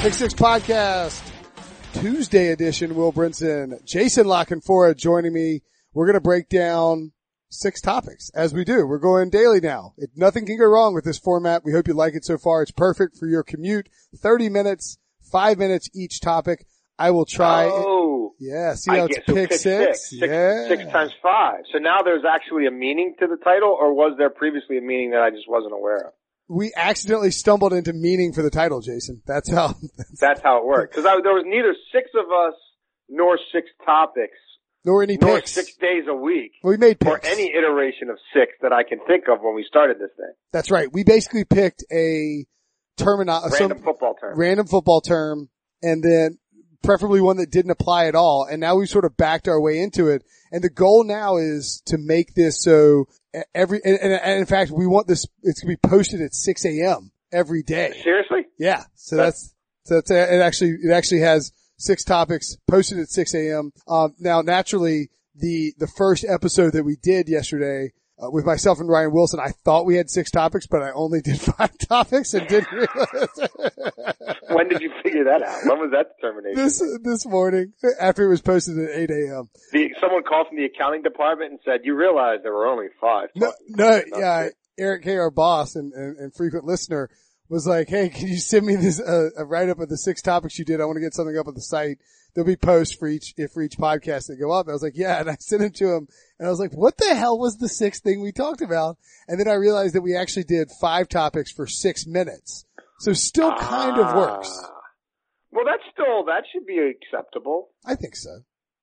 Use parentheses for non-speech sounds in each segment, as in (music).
Pick Six Podcast, Tuesday edition. Will Brinson, Jason La Canfora joining me. We're going to break down six topics as we do. We're going daily now. It, nothing can go wrong with this format. We hope you like it so far. It's perfect for your commute. 30 minutes, five minutes each topic. I will try. Oh, yeah. See how I it's pick, pick six? six. Six- yeah. six times five. So now there's actually a meaning to the title, or was there previously a meaning that I just wasn't aware of? We accidentally stumbled into meaning for the title, Jason. That's how. That's how it worked. Because there was neither six of us nor six topics nor any nor picks. six days a week we made picks. or any iteration of six that I can think of when we started this thing. That's right. We basically picked a termino- Random some football term. random football term and then preferably one that didn't apply at all. And now we've sort of backed our way into it. And the goal now is to make this so every, and, and, in fact, we want this, it's going to be posted at 6 a.m. every day. Seriously? Yeah. So that's, so that's, it actually, it actually has six topics posted at 6 a.m. Um, now naturally the, the first episode that we did yesterday, uh, with myself and Ryan Wilson, I thought we had six topics, but I only did (laughs) five topics and didn't realize. (laughs) When did you figure that out? When was that determination? this, this morning after it was posted at 8 a.m. The, someone called from the accounting department and said, "You realize there were only five. No, no, yeah, Eric K, our boss and, and, and frequent listener was like, Hey, can you send me this, uh, a write up of the six topics you did? I want to get something up on the site. There'll be posts for each, if for each podcast that go up. I was like, yeah. And I sent it to him and I was like, what the hell was the sixth thing we talked about? And then I realized that we actually did five topics for six minutes. So still kind of works. Ah. Well, that's still that should be acceptable. I think so.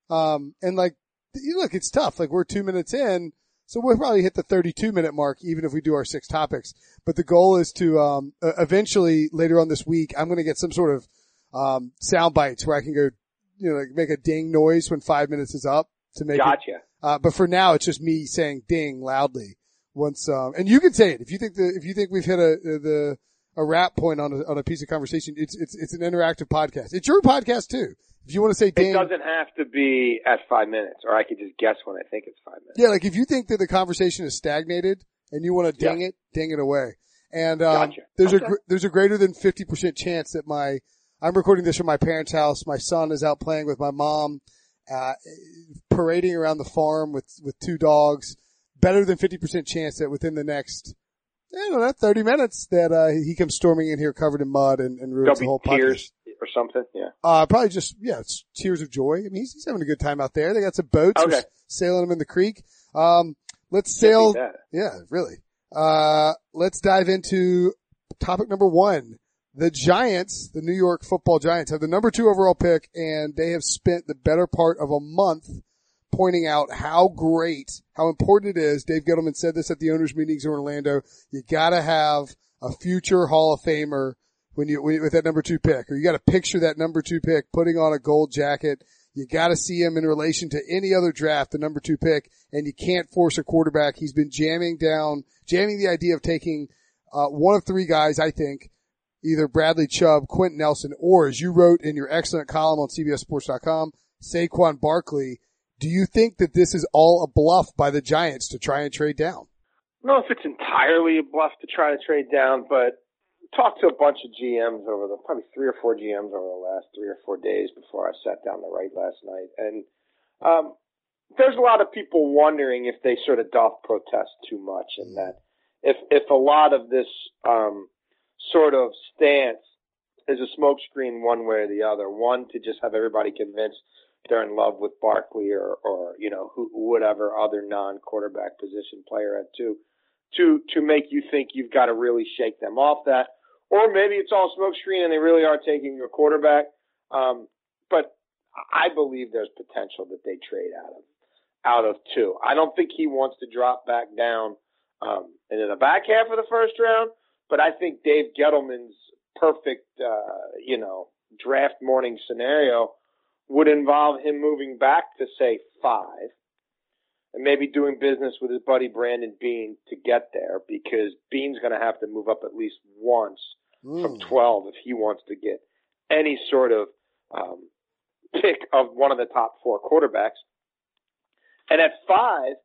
Um, and like, you look, it's tough. Like we're two minutes in, so we'll probably hit the 32 minute mark, even if we do our six topics. But the goal is to, um, eventually later on this week, I'm going to get some sort of, um, sound bites where I can go, you know, like make a ding noise when five minutes is up to make it. Gotcha. Uh, but for now, it's just me saying ding loudly once, um, and you can say it if you think the, if you think we've hit a, uh, the, a wrap point on a, on a piece of conversation. It's, it's, it's an interactive podcast. It's your podcast too. If you want to say ding. It doesn't have to be at five minutes, or I could just guess when I think it's five minutes. Yeah, like if you think that the conversation is stagnated and you want to ding it, ding it away. And um, Gotcha. there's a Okay. gr- there's a greater than fifty percent chance that my I'm recording this from my parents' house. My son is out playing with my mom, uh, parading around the farm with with two dogs. Better than fifty percent chance that within the next I don't know thirty minutes that uh, he comes storming in here covered in mud and, and ruins There'll the whole be podcast. tears or something. Yeah. Uh, probably just, yeah, it's tears of joy. I mean, he's, he's having a good time out there. They got some boats. Okay. We're sailing them in the creek. Um, let's sail. Yeah, really. Uh, let's dive into topic number one. The Giants, the New York football Giants have the number two overall pick and they have spent the better part of a month pointing out how great, how important it is. Dave Gettleman said this at the owners meetings in Orlando. You gotta have a future Hall of Famer when you, with that number two pick, or you gotta picture that number two pick putting on a gold jacket. You gotta see him in relation to any other draft, the number two pick, and you can't force a quarterback. He's been jamming down, jamming the idea of taking, uh, one of three guys, I think, either Bradley Chubb, Quenton Nelson, or as you wrote in your excellent column on CBSSports.com, Saquon Barkley. Do you think that this is all a bluff by the Giants to try and trade down? I don't know if it's entirely a bluff to try to trade down, but talked to a bunch of GMs over the probably three or four GMs over the last three or four days before I sat down to write last night, and um, there's a lot of people wondering if they sort of doth protest too much, and that if if a lot of this um, sort of stance is a smokescreen one way or the other. One to just have everybody convinced they're in love with Barkley or or you know who whatever other non quarterback position player at two to to make you think you've got to really shake them off that, or maybe it's all smokescreen and they really are taking a quarterback. Um, but I believe there's potential that they trade out of out of two. I don't think he wants to drop back down um, into the back half of the first round, but I think Dave Gettleman's perfect uh, you know draft morning scenario would involve him moving back to say five and maybe doing business with his buddy Brandon Beane to get there because Beane's going to have to move up at least once from 12 if he wants to get any sort of um, pick of one of the top four quarterbacks. And at five,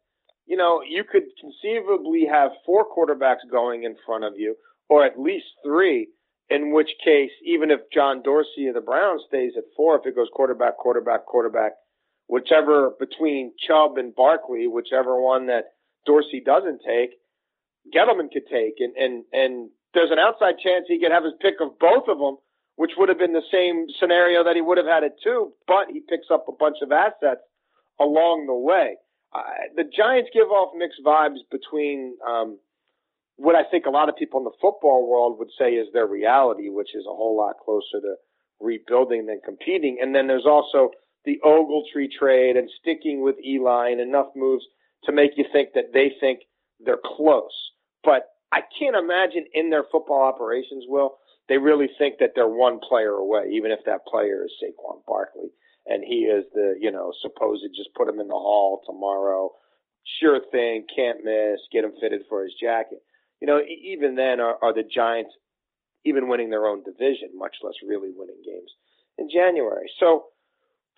you know, you could conceivably have four quarterbacks going in front of you, or at least three, In which case, even if John Dorsey of the Browns stays at four, if it goes quarterback, quarterback, quarterback, whichever between Chubb and Barkley, whichever one that Dorsey doesn't take, Gettleman could take, and and and there's an outside chance he could have his pick of both of them, which would have been the same scenario that he would have had at two, but he picks up a bunch of assets along the way. Uh, the Giants give off mixed vibes between um, what I think a lot of people in the football world would say is their reality, which is a whole lot closer to rebuilding than competing. And then there's also the Ogletree trade and sticking with Eli and enough moves to make you think that they think they're close. But I can't imagine in their football operations, Will, they really think that they're one player away, even if that player is Saquon Barkley and he is the, you know, supposed just put him in the hall tomorrow. Sure thing, can't miss, get him fitted for his jacket. You know, even then are, are the Giants even winning their own division, much less really winning games in January. So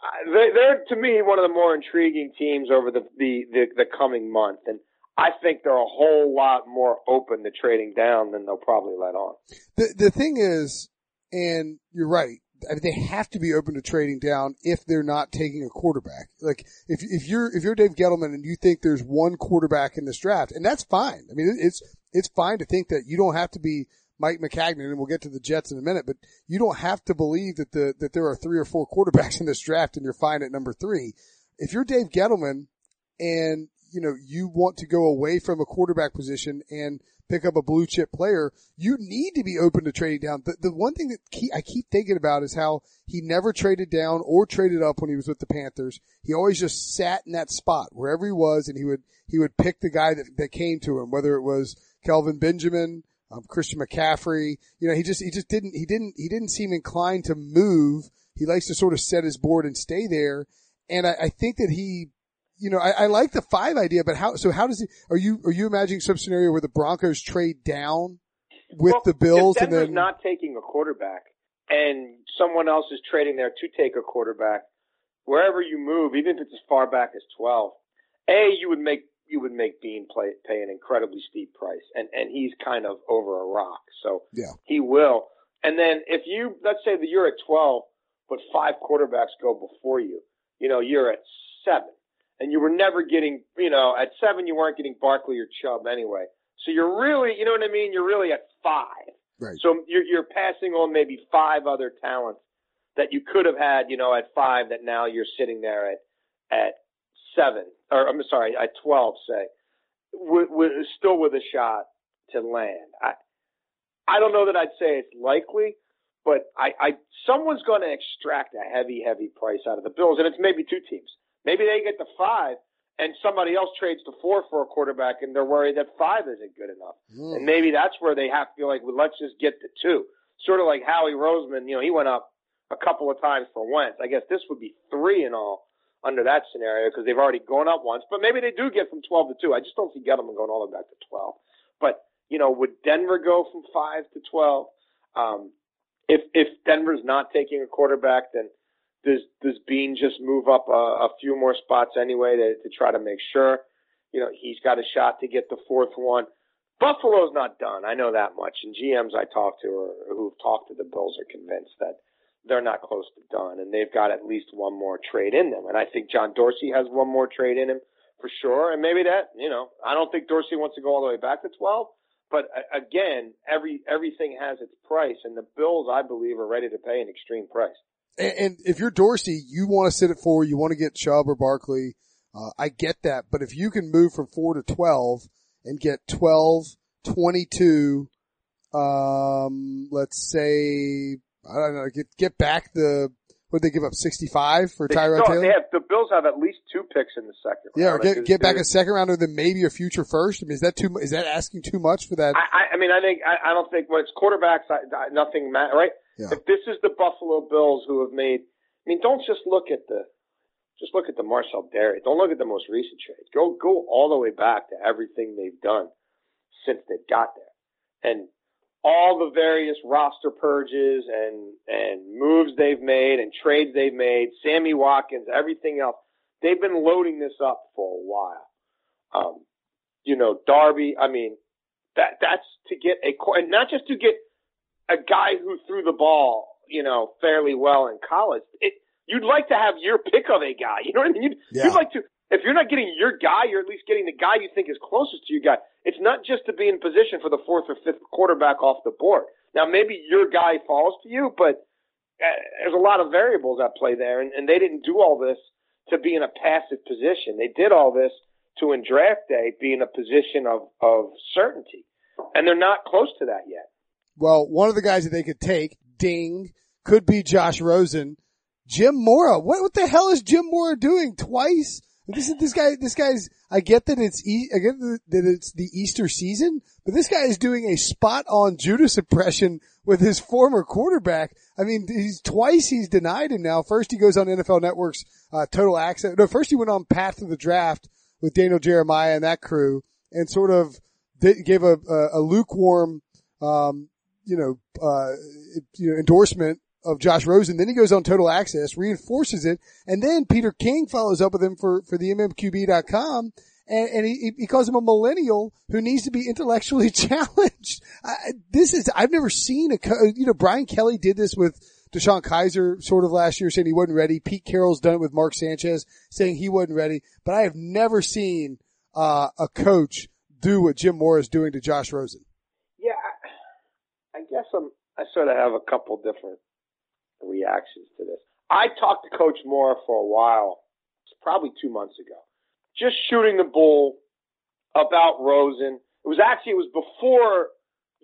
uh, they're, they're to me one of the more intriguing teams over the, the, the, the coming month. And I think they're a whole lot more open to trading down than they'll probably let on. The the thing is, and you're right. I mean, they have to be open to trading down if they're not taking a quarterback. Like if if you're if you're Dave Gettleman and you think there's one quarterback in this draft, and that's fine. I mean, it's it's fine to think that you don't have to be Mike Maccagnan, and we'll get to the Jets in a minute, but you don't have to believe that the that there are three or four (laughs) quarterbacks in this draft and you're fine at number three. If you're Dave Gettleman and you know, you want to go away from a quarterback position and pick up a blue chip player, you need to be open to trading down. The, the one thing that key, I keep thinking about is how he never traded down or traded up when he was with the Panthers. He always just sat in that spot wherever he was and he would, he would pick the guy that, that came to him, whether it was Kelvin Benjamin, um, Christian McCaffrey. You know, he just, he just didn't, he didn't, he didn't seem inclined to move. He likes to sort of set his board and stay there. And I, I think that he you know, I, I, like the five idea, but how, so how does he, are you, are you imagining some scenario where the Broncos trade down with well, the Bills and then not taking a quarterback and someone else is trading there to take a quarterback, wherever you move, even if it's as far back as 12, A, you would make, you would make Beane play, pay an incredibly steep price and, and he's kind of over a rock. So yeah. he will. And then if you, let's say that you're at 12, but five quarterbacks go before you, you know, you're at seven and you were never getting, you know, at seven you weren't getting Barkley or Chubb anyway. So you're really, you know what I mean? You're really at five. Right. So you're, you're passing on maybe five other talents that you could have had, you know, at five that now you're sitting there at, at seven, or I'm sorry, at 12, say, with, with, still with a shot to land. I, I don't know that I'd say it's likely, but I, I, someone's going to extract a heavy, heavy price out of the Bills, and it's maybe two teams. Maybe they get to five and somebody else trades to four for a quarterback and they're worried that five isn't good enough. Mm. And maybe that's where they have to be like, well, let's just get to two. Sort of like Howie Roseman, you know, he went up a couple of times for Wentz. I guess this would be three in all under that scenario because they've already gone up once. But maybe they do get from 12 to 2. I just don't see Gettleman going all the way back to 12. But, you know, would Denver go from 5 to 12? Um, if, if Denver's not taking a quarterback, then – does does Beane just move up a, a few more spots anyway to, to try to make sure, you know, he's got a shot to get the fourth one? Buffalo's not done. I know that much. And GMs I talk to or who've talked to the Bills are convinced that they're not close to done, and they've got at least one more trade in them. And I think John Dorsey has one more trade in him for sure. And maybe that, you know, I don't think Dorsey wants to go all the way back to 12. But again, every everything has its price, and the Bills, I believe, are ready to pay an extreme price and, and if you're Dorsey, you want to sit at four, you want to get Chubb or Barkley. Uh, I get that, but if you can move from four to 12 and get 12, 22, um, let's say, I don't know, get, get back the, would they give up 65 for they, Tyrod no, Taylor? They have, the Bills have at least two picks in the second. Yeah, or get, get back a second rounder, then maybe a future first. I mean, is that too, is that asking too much for that? I, I mean, I think, I, I don't think when it's quarterbacks, I, nothing matters, right? Yeah. If this is the Buffalo Bills who have made, I mean, don't just look at the, just look at the Marcell Dareus. Don't look at the most recent trade. Go, go all the way back to everything they've done since they got there. And all the various roster purges and, and moves they've made and trades they've made, Sammy Watkins, everything else. They've been loading this up for a while. Um, you know, Darby, I mean, that, that's to get a, and not just to get a guy who threw the ball, you know, fairly well in college. It, you'd like to have your pick of a guy. (laughs) You know what I mean? You'd, Yeah. you'd like to, if you're not getting your guy, you're at least getting the guy you think is closest to your guy. It's not just to be in position for the fourth or fifth quarterback off the board. Now, maybe your guy falls to you, but uh, there's a lot of variables at play there, and, and they didn't do all this to be in a passive position. They did all this to, in draft day, be in a position of, of certainty. And they're not close to that yet. Well, one of the guys that they could take, ding, could be Josh Rosen. Jim Mora. What, what the hell is Jim Mora doing twice? This is, this guy, this guy's, I get that it's, I get that it's the Easter season, but this guy is doing a spot on Judas impression with his former quarterback. I mean, he's twice he's denied him now. First he goes on NFL Network's, uh, total access. No, first he went on Path to the Draft with Daniel Jeremiah and that crew and sort of gave a, a, a lukewarm, um, you know, uh, you know, endorsement of Josh Rosen. Then he goes on Total Access, reinforces it, and then Peter King follows up with him for for the MMQB.com, and, and he he calls him a millennial who needs to be intellectually (laughs) challenged. I, this is I've never seen a you know Brian Kelly did this with. DeShone Kizer sort of last year saying he wasn't ready. Pete Carroll's done it with Mark Sanchez saying he wasn't ready. But I have never seen uh, a coach do what Jim Mora is doing to Josh Rosen. Yeah, I, I guess I'm, I sort of have a couple different reactions to this. I talked to Coach Mora for a while, it's probably two months ago, just shooting the bull about Rosen. It was actually, it was before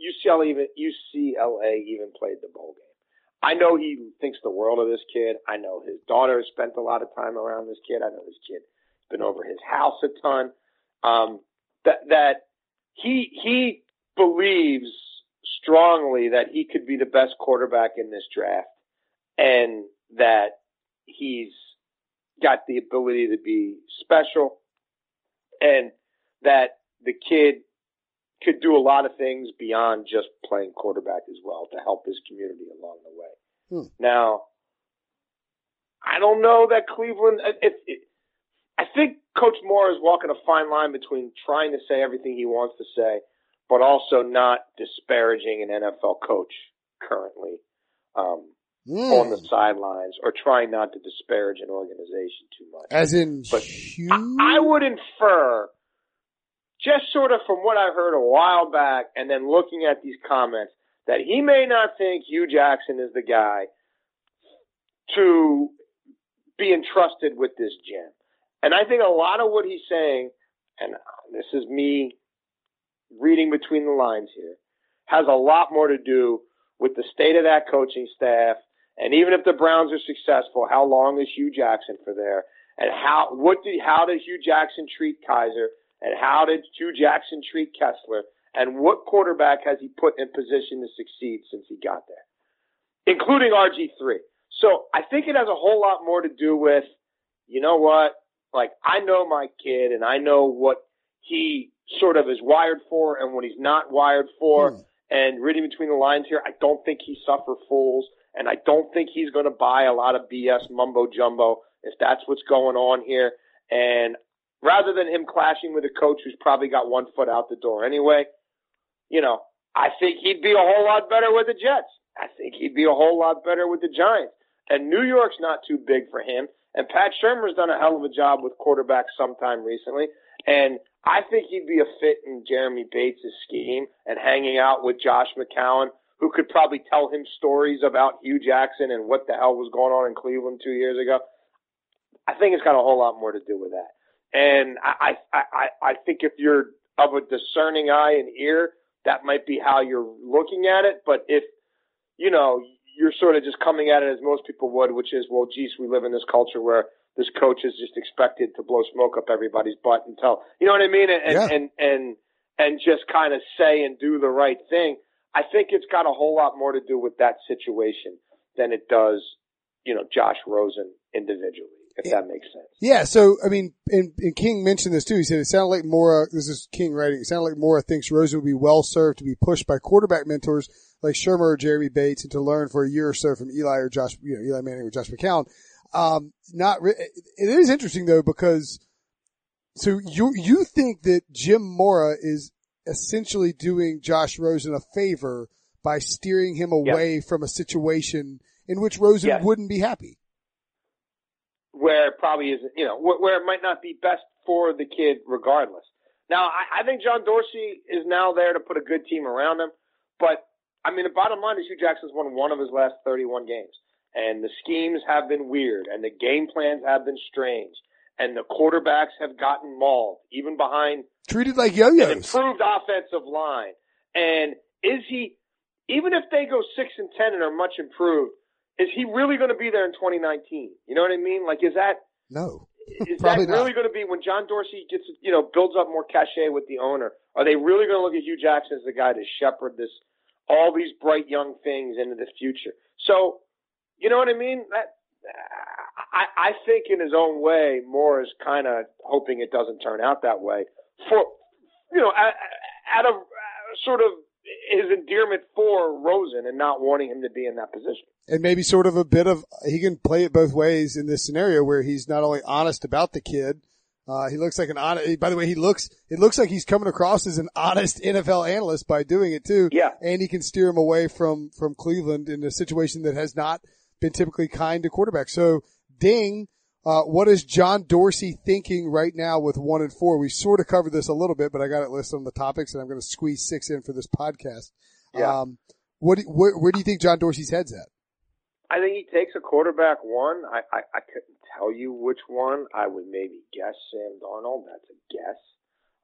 UCLA even, UCLA even played the bowl game. I know he thinks the world of this kid. I know his daughter has spent a lot of time around this kid. I know this kid has been over his house a ton. Um, that, that he, he believes strongly that he could be the best quarterback in this draft and that he's got the ability to be special and that the kid could do a lot of things beyond just playing quarterback as well to help his community along the way. Hmm. Now, I don't know that Cleveland, it, it, I think Coach Mora is walking a fine line between trying to say everything he wants to say, but also not disparaging an NFL coach currently um, Mm. on the sidelines or trying not to disparage an organization too much. As in But huge? I, I would infer, just sort of from what I heard a while back and then looking at these comments, that he may not think Hue Jackson is the guy to be entrusted with this gem. And I think a lot of what he's saying, and this is me reading between the lines here, has a lot more to do with the state of that coaching staff. And even if the Browns are successful, how long is Hue Jackson for there? And how, what did, how did Hue Jackson treat Kizer? And how did Hue Jackson treat Kessler? And what quarterback has he put in position to succeed since he got there? Including RG3. So I think it has a whole lot more to do with, you know what? Like, I know my kid and I know what he sort of is wired for and what he's not wired for. Hmm. And reading between the lines here, I don't think he suffer fools and I don't think he's going to buy a lot of BS mumbo jumbo if that's what's going on here. And rather than him clashing with a coach who's probably got one foot out the door anyway, you know, I think he'd be a whole lot better with the Jets. I think he'd be a whole lot better with the Giants. And New York's not too big for him. And Pat Shurmur's done a hell of a job with quarterbacks sometime recently. And I think he'd be a fit in Jeremy Bates' scheme and hanging out with Josh McCown, who could probably tell him stories about Hue Jackson and what the hell was going on in Cleveland two years ago. I think it's got a whole lot more to do with that. And I, I, I, I think if you're of a discerning eye and ear, that might be how you're looking at it. But if, you know, you're sort of just coming at it as most people would, which is, well, geez, we live in this culture where this coach is just expected to blow smoke up everybody's butt and tell, you know what I mean? And, Yeah. and, and, and just kind of say and do the right thing. I think it's got a whole lot more to do with that situation than it does, you know, Josh Rosen individually, if that makes sense. Yeah, so I mean, and, and King mentioned this too. He said it sounded like Mora. This is King writing. It sounded like Mora thinks Rosen would be well served to be pushed by quarterback mentors like Shurmur or Jeremy Bates, and to learn for a year or so from Eli or Josh, you know, Eli Manning or Josh McCown. Um, not re- it is interesting though because so you you think that Jim Mora is essentially doing Josh Rosen a favor by steering him away from a situation in which Rosen Yes. wouldn't be happy. where it probably isn't, you know, where, where it might not be best for the kid regardless. Now, I, I think John Dorsey is now there to put a good team around him, but I mean, the bottom line is Hue Jackson's won one of his last 31 games, and the schemes have been weird, and the game plans have been strange, and the quarterbacks have gotten mauled, even behind Treated like an yo-yos. improved offensive line. And is he, even if they go six and ten and are much improved, is he really going to be there in 2019? You know what I mean? Like, is that No. is (laughs) that Probably not. really going to be when John Dorsey gets you know builds up more cachet with the owner? Are they really going to look at Hue Jackson as the guy to shepherd this all these bright young things into the future? So, you know what I mean? That I, I think in his own way, Mora is kind of hoping it doesn't turn out that way for you know out, of uh, sort of his endearment for Rosen and not wanting him to be in that position. and maybe sort of a bit of he can play it both ways in this scenario where he's not only honest about the kid. Uh, he looks like an honest. By the way, he looks. It looks like he's coming across as an honest (laughs) NFL analyst by doing it too. Yeah. and he can steer him away from from Cleveland in a situation that has not been typically kind to quarterbacks. So, Ding, uh, what is John Dorsey thinking right now with one and four? We sort of covered this a little bit, but I got it listed on the topics, and I'm going to squeeze six in for this podcast. Yeah. Um, what do, where, where do you think John Dorsey's head's at? I think he takes a quarterback one. I, I, I couldn't tell you which one. I would maybe guess Sam Darnold. That's a guess.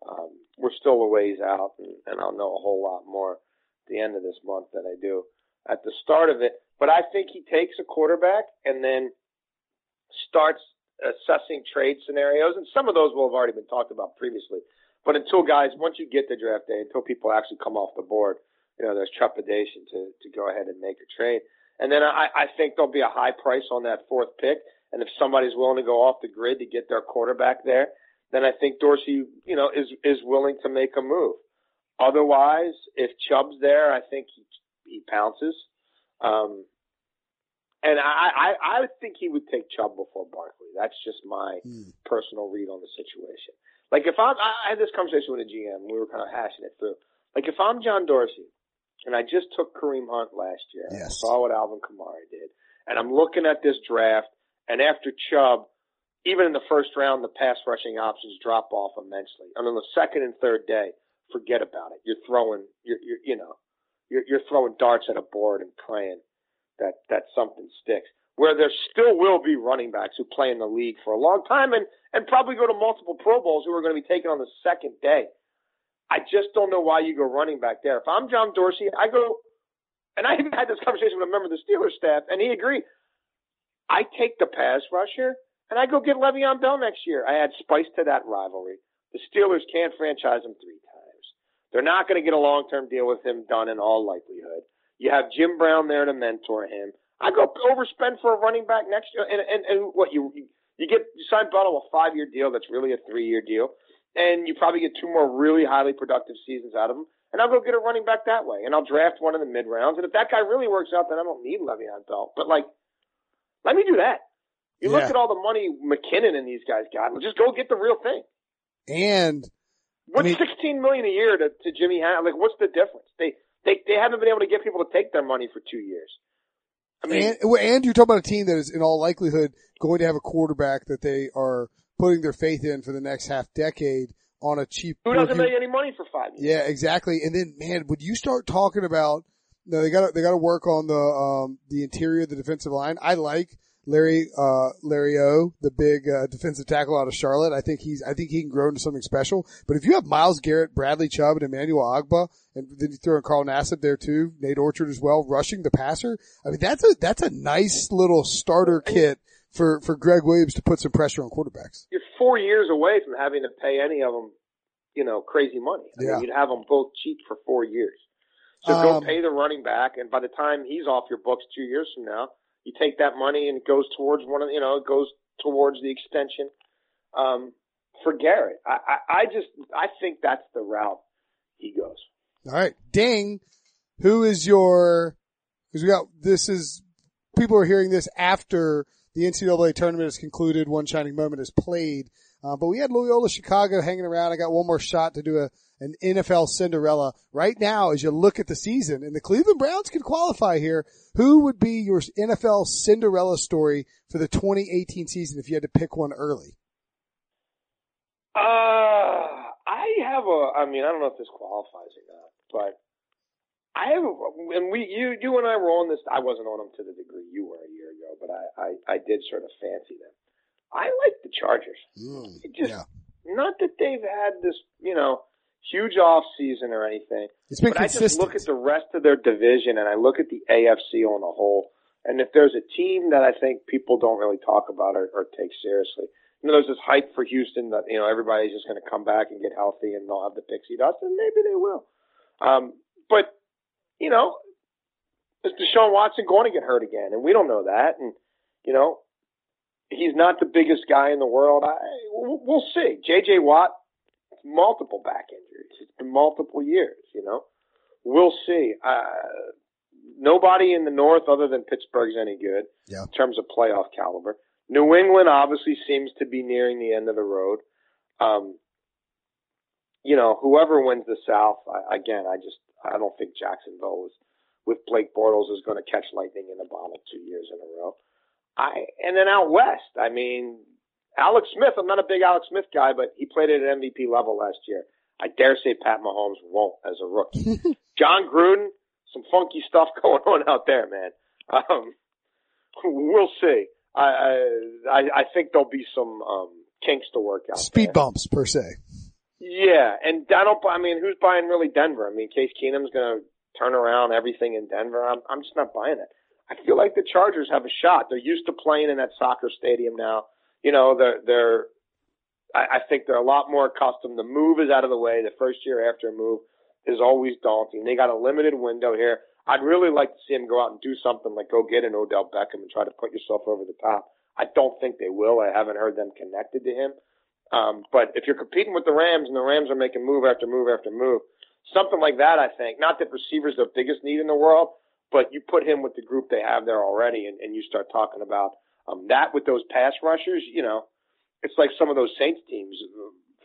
Um, we're still a ways out, and, and I'll know a whole lot more at the end of this month than I do at the start of it. But I think he takes a quarterback and then starts assessing trade scenarios, and some of those will have already been talked about previously. But until guys, once you get to draft day, until people actually come off the board, you know, there's trepidation to to go ahead and make a trade. And then I, I think there'll be a high price on that fourth pick. And if somebody's willing to go off the grid to get their quarterback there, then I think Dorsey, you know, is is willing to make a move. Otherwise, if Chubb's there, I think he he pounces. Um, and I, I I think he would take Chubb before Barkley. That's just my Hmm. personal read on the situation. Like if I'm, I had this conversation with a GM, we were kind of hashing it through. Like if I'm John Dorsey, and I just took Kareem Hunt last year, and I saw what Alvin Kamara did, and I'm looking at this draft, and after Chubb, even in the first round, the pass rushing options drop off immensely. And on the second and third day, forget about it. You're throwing, you're, you're you know, you're, you're throwing darts at a board and praying that that something sticks. Where there still will be running backs who play in the league for a long time and and probably go to multiple Pro Bowls who are going to be taken on the second day. I just don't know why you go running back there. If I'm John Dorsey, I go, and I even had this conversation with a member of the Steelers staff, and he agreed. I take the pass rusher and I go get Le'Veon Bell next year. I add spice to that rivalry. The Steelers can't franchise him three. They're not going to get a long term deal with him done in all likelihood. You have Jim Brown there to mentor him. I go overspend for a running back next year, and and, and what you you get you sign Buttle a five year deal that's really a three year deal, and you probably get two more really highly productive seasons out of him. And I'll go get a running back that way, and I'll draft one in the mid rounds. And if that guy really works out, then I don't need Le'Veon Bell. But like, let me do that. You look at all the money McKinnon and these guys got. Just go get the real thing. And What's mean- sixteen million a year to, to Jimmy Han? Like, what's the difference? They they they haven't been able to get people to take their money for two years. I mean, and, and you're talking about a team that is in all likelihood going to have a quarterback that they are putting their faith in for the next half decade on a cheap. who doesn't make any money for five years? Yeah, exactly. And then, man, would you start talking about? No, they got they got to work on the um the interior of the defensive line. I like Larry uh Larry O, the big uh, defensive tackle out of Charlotte. I think he's I think he can grow into something special. But if you have Myles Garrett, Bradley Chubb, and Emmanuel Ogbah, and then you throw in Carl Nassib there too, Nate Orchard as well, rushing the passer. I mean, that's a that's a nice little starter kit for for Gregg Williams to put some pressure on quarterbacks. You're four years away from having to pay any of them, you know, crazy money. I Yeah. mean, you'd have them both cheap for four years. So go Um, pay the running back, and by the time he's off your books two years from now, you take that money and it goes towards one of you know it goes towards the extension. Um, for Garrett, I, I, I just I think that's the route he goes. All right, Ding, who is your? Because we got this is people are hearing this after the NCAA tournament is concluded. One shining moment is played. Uh, but we had Loyola Chicago hanging around. I got one more shot to do a, an NFL Cinderella right now as you look at the season and the Cleveland Browns could qualify here. Who would be your NFL Cinderella story for the 2018 season if you had to pick one early? Uh, I have a, I mean, I don't know if this qualifies or not, but I have, a, and we, you, you and I were on this. I wasn't on them to the degree you were a year ago, but I, I, I did sort of fancy them. I like the Chargers. Mm, just yeah. not that they've had this, you know, huge off season or anything. It's been but I just look at the rest of their division and I look at the AFC on the whole. And if there's a team that I think people don't really talk about or, or take seriously, you know, there's this hype for Houston that, you know, everybody's just going to come back and get healthy and they'll have the pixie dust and maybe they will. Um, but, you know, is Deshaun Watson going to get hurt again? And we don't know that. And, you know, he's not the biggest guy in the world. I, we'll see. JJ Watt, multiple back injuries. It's been multiple years, you know. We'll see. Uh, nobody in the North other than Pittsburgh's any good Yeah. in terms of playoff caliber. New England obviously seems to be nearing the end of the road. Um, you know, whoever wins the South, I, again, I just I don't think Jacksonville is with Blake Bortles is going to catch lightning in a bottle two years in a row. I and then out west, I mean, Alex Smith. I'm not a big Alex Smith guy, but he played at an MVP level last year. I dare say Pat Mahomes won't as a rookie. (laughs) Jon Gruden, some funky stuff (laughs) going on out there, man. Um, we'll see. I, I I think there'll be some um, kinks to work out. Speed there. bumps per se. Yeah, and I don't. I mean, who's buying really Denver? I mean, Case Keenum's going to turn around everything in Denver. I'm I'm just not buying it. I feel like the Chargers have a shot. They're used to playing in that soccer stadium now. You know, they're they're. I, I think they're a lot more accustomed. The move is out of the way. The first year after a move is always daunting. They got a limited window here. I'd really like to see them go out and do something like go get an Odell Beckham and try to put yourself over the top. I don't think they will. I haven't heard them connected to him. Um, but if you're competing with the Rams and the Rams are making move after move after move, something like that, I think, not that receivers the biggest need in the world, but you put him with the group they have there already and, and you start talking about, um, that with those pass rushers, you know, it's like some of those Saints teams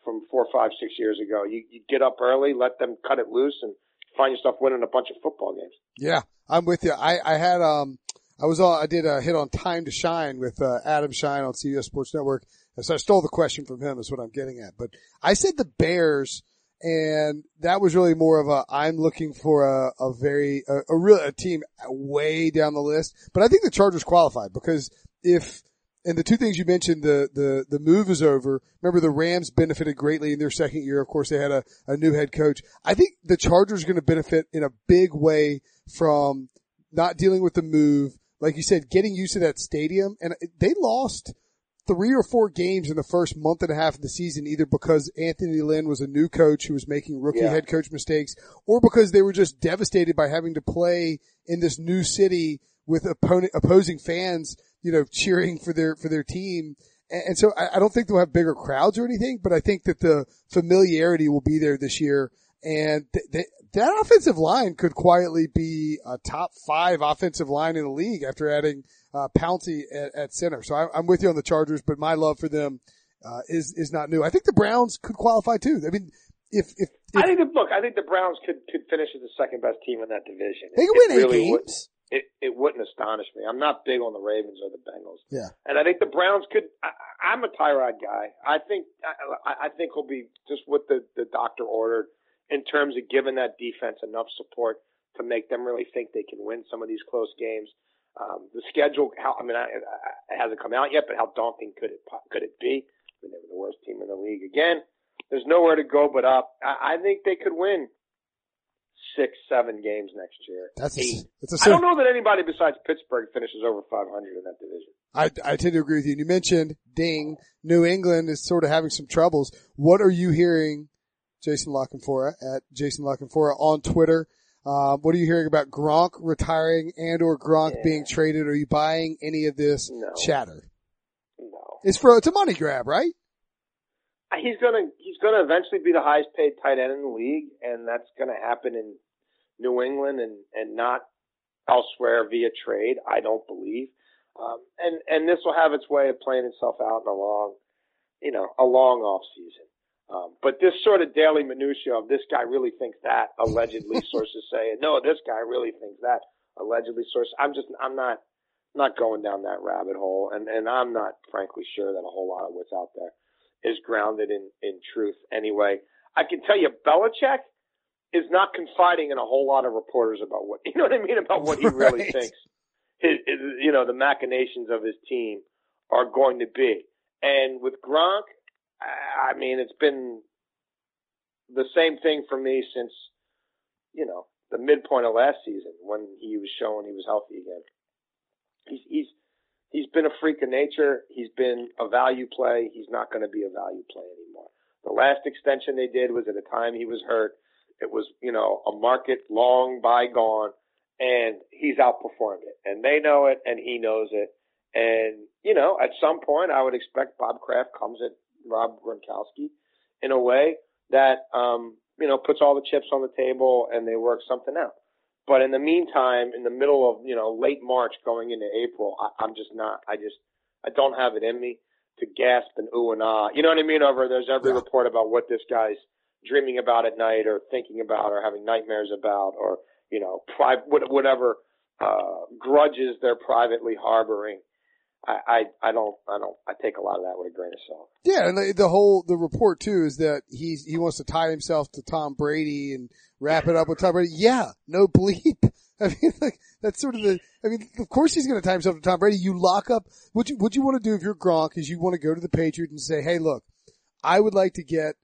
from four, five, six years ago. You, you get up early, let them cut it loose and find yourself winning a bunch of football games. Yeah, I'm with you. I, I had, um, I was on, I did a hit on Time to Schein with, uh, Adam Schein on CBS Sports Network. So I stole the question from him is what I'm getting at. But I said the Bears and that was really more of a, I'm looking for a, a very, a, a real, a team way down the list. But I think the Chargers qualified because if, and the two things you mentioned, the, the, the move is over. Remember the Rams benefited greatly in their second year. Of course, they had a, a new head coach. I think the Chargers are going to benefit in a big way from not dealing with the move. Like you said, getting used to that stadium and they lost three or four games in the first month and a half of the season, either because Anthony Lynn was a new coach who was making rookie Yeah. head coach mistakes or because they were just devastated by having to play in this new city with opponent, opposing fans, you know, cheering for their, for their team. And, and so I, I don't think they'll have bigger crowds or anything, but I think that the familiarity will be there this year. And th- th- that offensive line could quietly be a top five offensive line in the league after adding uh, Pouncey at, at center. So I, I'm with you on the Chargers, but my love for them uh, is is not new. I think the Browns could qualify too. I mean, if if, if I think that, look, I think the Browns could, could finish as the second best team in that division. they It win eight really games, it, it wouldn't astonish me. I'm not big on the Ravens or the Bengals. Yeah. And I think the Browns could, I, I'm a Tyrod guy. I think, I, I think he'll be just what the, the doctor ordered in terms of giving that defense enough support to make them really think they can win some of these close games. Um, the schedule, how, I mean, I, I, it hasn't come out yet, but how daunting could it, could it be? I mean, they were the worst team in the league again. There's nowhere to go but up. I, I think they could win six, seven games next year. that's a, Eight. that's a I don't know that anybody besides Pittsburgh finishes over 500 in that division. I, I tend to agree with you. And you mentioned Ding, New England is sort of having some troubles. What are you hearing, Jason La Canfora at Jason La Canfora on Twitter? Um, what are you hearing about Gronk retiring and or Gronk Yeah. being traded? Are you buying any of this No. chatter? No. It's for, it's a money grab, right? He's gonna, he's gonna eventually be the highest paid tight end in the league, and that's gonna happen in New England and, and not elsewhere via trade, I don't believe. Um, and, and this will have its way of playing itself out in a long, you know, a long off season. Um, but this sort of daily minutia of this guy really thinks that, allegedly (laughs) sources say, no, this guy really thinks that, allegedly sources. I'm just, I'm not, not going down that rabbit hole, and and I'm not frankly sure that a whole lot of what's out there is grounded in in truth. Anyway, I can tell you, Belichick is not confiding in a whole lot of reporters about what (laughs) you know what I mean about what he (laughs) really Right. thinks. His, his, you know, the machinations of his team are going to be. And with Gronk, I I mean, it's been the same thing for me since, you know, the midpoint of last season when he was showing he was healthy again. He's, he's, he's been a freak of nature. He's been a value play. He's not going to be a value play anymore. The last extension they did was at a time he was hurt. It was, you know, a market long bygone and he's outperformed it and they know it and he knows it. And, you know, at some point I would expect Bob Kraft comes at Rob Gronkowski in a way that, um, you know, puts all the chips on the table and they work something out. But in the meantime, in the middle of, you know, late March going into April, I, I'm just not, I just, I don't have it in me to gasp and ooh and ah. You know what I mean? Over there's every Yeah. report about what this guy's dreaming about at night or thinking about or having nightmares about or, you know, pri- whatever, uh, grudges they're privately harboring. I, I, I don't, I don't, I take a lot of that with a grain of salt. Yeah, and the, the whole the report too is that he's he wants to tie himself to Tom Brady and wrap it up with Tom Brady. Yeah, no bleep. (laughs) I mean, like that's sort of the. I mean, of course he's going to tie himself to Tom Brady. You lock up. What you what you want to do if you're Gronk is you want to go to the Patriots and say, hey, look, I would like to get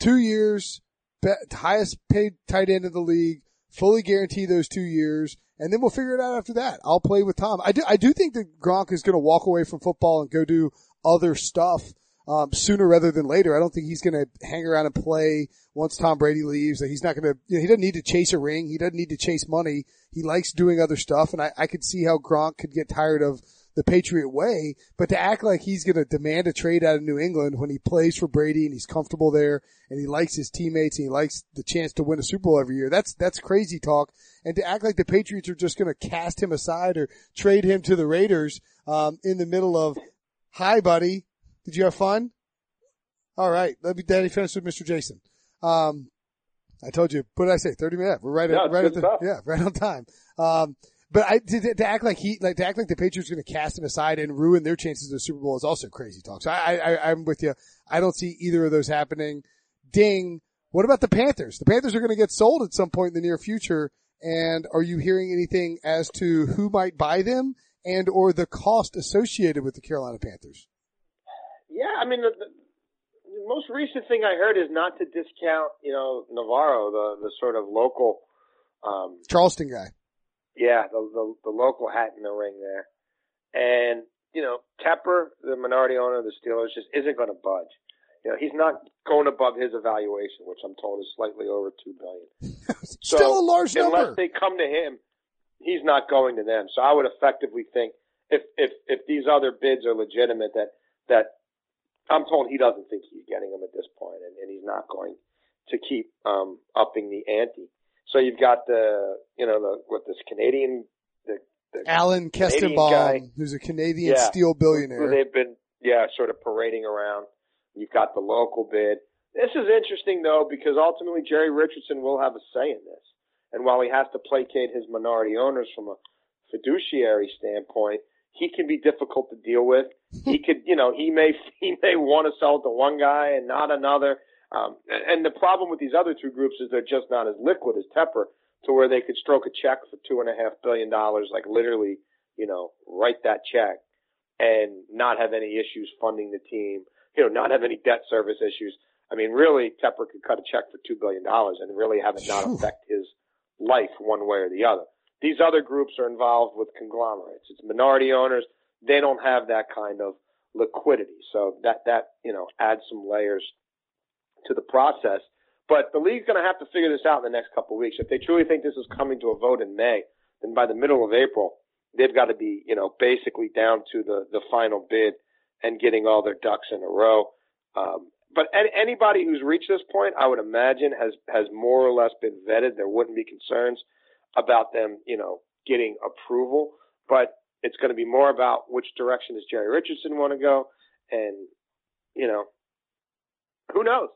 two years, highest paid tight end of the league, fully guarantee those two years, and then we'll figure it out after that. I'll play with Tom. I do, I do think that Gronk is going to walk away from football and go do other stuff, um, sooner rather than later. I don't think he's going to hang around and play once Tom Brady leaves. He's not going to, you know, he doesn't need to chase a ring. He doesn't need to chase money. He likes doing other stuff. And I, I could see how Gronk could get tired of the Patriot way, but to act like he's going to demand a trade out of New England when he plays for Brady and he's comfortable there and he likes his teammates and he likes the chance to win a Super Bowl every year. That's, that's crazy talk. And to act like the Patriots are just going to cast him aside or trade him to the Raiders, um, in the middle of, hi buddy, did you have fun? All right. Let me, Danny finish with Mr. Jason. Um, I told you, what did I say? 30 minutes. We're right, at, right at the, stuff. yeah, right on time. Um, but I, to, to act like he, like, to act like the Patriots are going to cast him aside and ruin their chances of the Super Bowl is also crazy talk. So I, I, I'm with you. I don't see either of those happening. Ding. What about the Panthers? The Panthers are going to get sold at some point in the near future. And are you hearing anything as to who might buy them and or the cost associated with the Carolina Panthers? Yeah, I mean, the, the, the most recent thing I heard is not to discount, you know, Navarro, the the sort of local, um, Charleston guy. Yeah, the, the the local hat in the ring there, and you know, Tepper, the minority owner of the Steelers, just isn't going to budge. You know, he's not going above his evaluation, which I'm told is slightly over two billion. (laughs) So, Still a large unless number. they come to him, he's not going to them. So I would effectively think if if if these other bids are legitimate, that that I'm told he doesn't think he's getting them at this point, and, and he's not going to keep um, upping the ante. So you've got the you know the what this Canadian the, the Alan Kestenbaum, who's a Canadian Yeah. steel who billionaire. they've been yeah sort of parading around. You've got the local bid. This is interesting though because ultimately Jerry Richardson will have a say in this, and while he has to placate his minority owners from a fiduciary standpoint, he can be difficult to deal with. (laughs) he could, you know, he may he may want to sell to one guy and not another. Um, and and the problem with these other two groups is they're just not as liquid as Tepper, to where they could stroke a check for two and a half billion dollars, like literally, you know, write that check and not have any issues funding the team, you know, not have any debt service issues. I mean, really, Tepper could cut a check for two billion dollars and really have it not affect his life one way or the other. These other groups are involved with conglomerates. It's minority owners. They don't have that kind of liquidity. So that, that, you know, adds some layers to the process. But the league's going to have to figure this out in the next couple of weeks. If they truly think this is coming to a vote in May, then by the middle of April, they've got to be, you know, basically down to the, the final bid and getting all their ducks in a row. Um, but any, anybody who's reached this point, I would imagine, has has more or less been vetted. There wouldn't be concerns about them, you know, getting approval. But it's going to be more about which direction does Jerry Richardson want to go, and you know, who knows?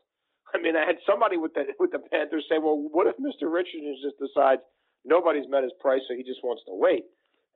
I mean, I had somebody with the with the Panthers say, "Well, what if Mr. Richardson just decides nobody's met his price, so he just wants to wait?"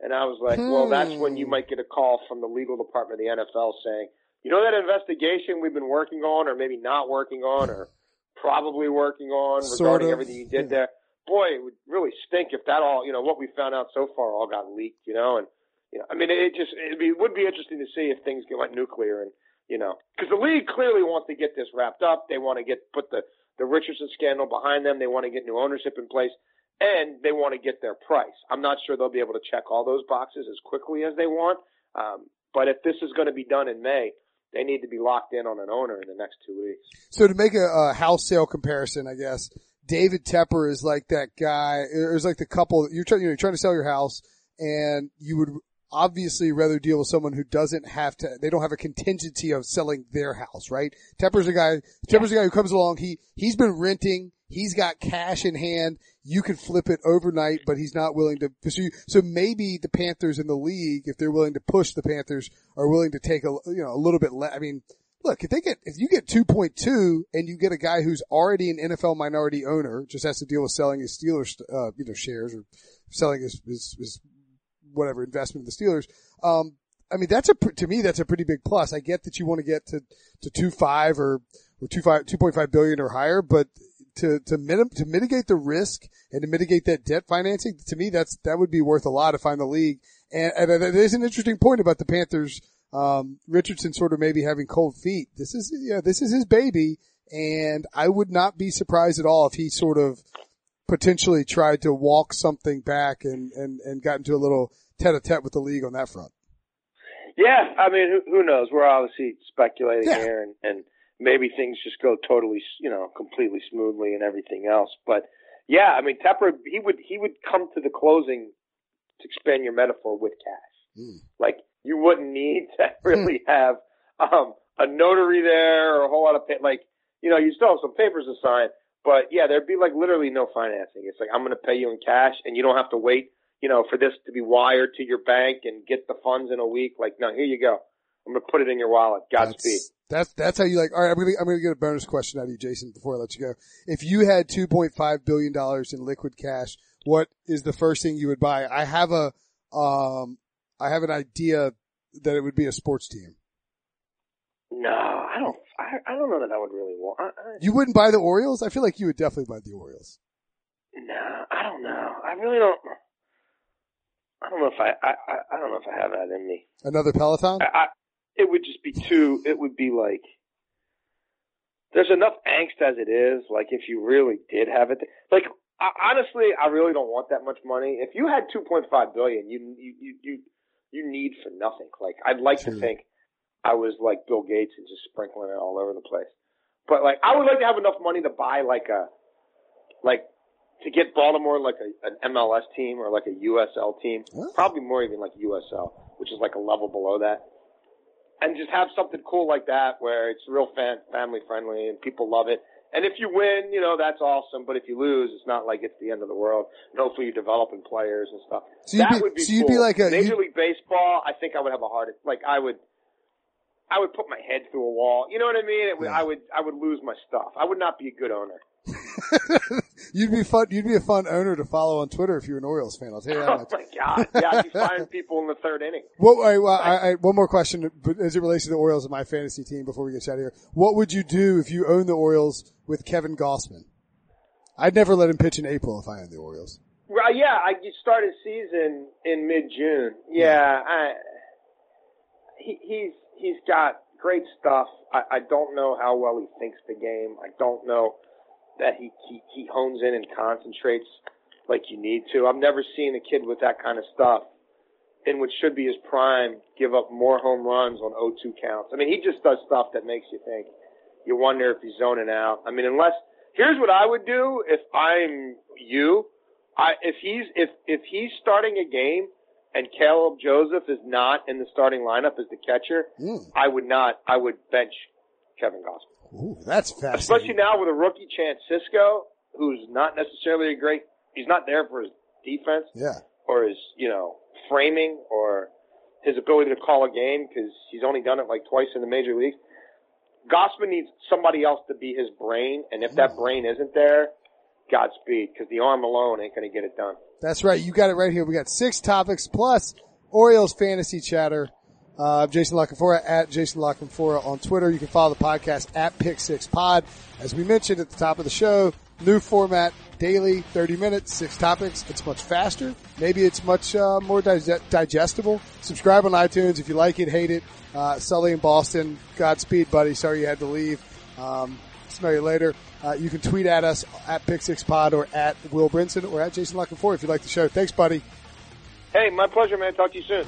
And I was like, hmm. "Well, that's when you hmm. might get a call from the legal department of the NFL saying, you know that investigation we've been working on, or maybe not working on, or probably working on regarding of. everything you did there." Boy, it would really stink if that all, you know, what we found out so far all got leaked, you know, and you know, I mean, it just it would be interesting to see if things get like nuclear and you know, because the league clearly wants to get this wrapped up. They want to get put the the Richardson scandal behind them. They want to get new ownership in place, and they want to get their price. I'm not sure they'll be able to check all those boxes as quickly as they want. Um, but if this is going to be done in May, they need to be locked in on an owner in the next two weeks. So to make a, a house sale comparison, I guess David Tepper is like that guy. It's like the couple you're trying, you know, you're trying to sell your house, and you would obviously rather deal with someone who doesn't have to, they don't have a contingency of selling their house, right? Tepper's a guy, Tepper's a guy who comes along, he, he's been renting, he's got cash in hand, you could flip it overnight, but he's not willing to pursue. So maybe the Panthers in the league, if they're willing to push the Panthers, are willing to take a, you know, a little bit less. I mean, look, if they get, if you get 2.2 and you get a guy who's already an NFL minority owner, just has to deal with selling his Steelers, uh, you know, shares or selling his, his, his whatever investment in the Steelers. Um, I mean, that's a, to me, that's a pretty big plus. I get that you want to get to, to two five or, or two five, 2.5 billion or higher, but to, to minim, to mitigate the risk and to mitigate that debt financing, to me, that's, that would be worth a lot if I'm the league. And, and an interesting point about the Panthers. Um, Richardson sort of maybe having cold feet. This is, yeah, this is his baby. And I would not be surprised at all if he sort of potentially tried to walk something back and, and, and got into a little tete a tete with the league on that front. Yeah, I mean, who, who knows? We're obviously speculating yeah. here, and, and maybe things just go totally, you know, completely smoothly and everything else. But yeah, I mean, Tepper, he would he would come to the closing to expand your metaphor with cash. Mm. Like you wouldn't need to really have um, a notary there or a whole lot of pay. like you know you still have some papers to sign, but yeah, there'd be like literally no financing. It's like I'm going to pay you in cash, and you don't have to wait you know, for this to be wired to your bank and get the funds in a week. Like, no, here you go. I'm going to put it in your wallet. Godspeed. That's, that's, how you like, all right, I'm going to, I'm going to get a bonus question out of you, Jason, before I let you go. If you had $2.5 billion in liquid cash, what is the first thing you would buy? I have a, um, I have an idea that it would be a sports team. No, I don't, I, I don't know that I would really want. I, I, you wouldn't buy the Orioles? I feel like you would definitely buy the Orioles. No, I don't know. I really don't. I don't know if I, I, I don't know if I have that in me. Another Peloton? I, I, it would just be too, it would be like, there's enough angst as it is. Like if you really did have it, like I, honestly, I really don't want that much money. If you had 2.5 billion, you, you, you, you, you need for nothing. Like I'd like to think I was like Bill Gates and just sprinkling it all over the place. But like I would like to have enough money to buy like a, like to get Baltimore like a, an MLS team or like a USL team, oh. probably more even like USL, which is like a level below that, and just have something cool like that where it's real fan, family friendly and people love it. And if you win, you know, that's awesome. But if you lose, it's not like it's the end of the world. And hopefully you're developing players and stuff. So that be, would be so cool. you'd be like a Major League Baseball. I think I would have a hard, like I would, I would put my head through a wall. You know what I mean? Would, yeah. I would, I would lose my stuff. I would not be a good owner. (laughs) you'd be fun. You'd be a fun owner to follow on Twitter if you're an Orioles fan. I'll tell you that. (laughs) Oh my god! Yeah, I'd be (laughs) firing people in the third inning. Well, I, well I, I, one more question, as it relates to the Orioles and my fantasy team, before we get out of here, what would you do if you owned the Orioles with Kevin Gausman? I'd never let him pitch in April if I owned the Orioles. Well, yeah, I started season in mid June. Yeah, I, he, he's he's got great stuff. I, I don't know how well he thinks the game. I don't know that he, he, he hones in and concentrates like you need to. I've never seen a kid with that kind of stuff in what should be his prime give up more home runs on 0-2 counts. I mean, he just does stuff that makes you think. You wonder if he's zoning out. I mean, unless here's what I would do if I'm you. I if he's if if he's starting a game and Caleb Joseph is not in the starting lineup as the catcher, mm. I would not. I would bench Kevin Gausman. Ooh, that's fascinating. Especially now with a rookie Chance Sisco, who's not necessarily a great. He's not there for his defense. Yeah. Or his, you know, framing or his ability to call a game because he's only done it like twice in the major leagues. Gausman needs somebody else to be his brain, and if that brain isn't there, Godspeed, because the arm alone ain't going to get it done. That's right. You got it right here. We got six topics plus Orioles fantasy chatter. Uh, Jason La Canfora at Jason La Canfora on Twitter. You can follow the podcast at Pick Six Pod. As we mentioned at the top of the show, new format, daily, 30 minutes, six topics. It's much faster. Maybe it's much uh, more dig- digestible. Subscribe on iTunes if you like it, hate it. Uh, Sully in Boston, Godspeed, buddy. Sorry you had to leave. Um, smell you later. Uh, you can tweet at us at Pick Six Pod or at Will Brinson or at Jason La Canfora if you like the show. Thanks, buddy. Hey, my pleasure, man. Talk to you soon.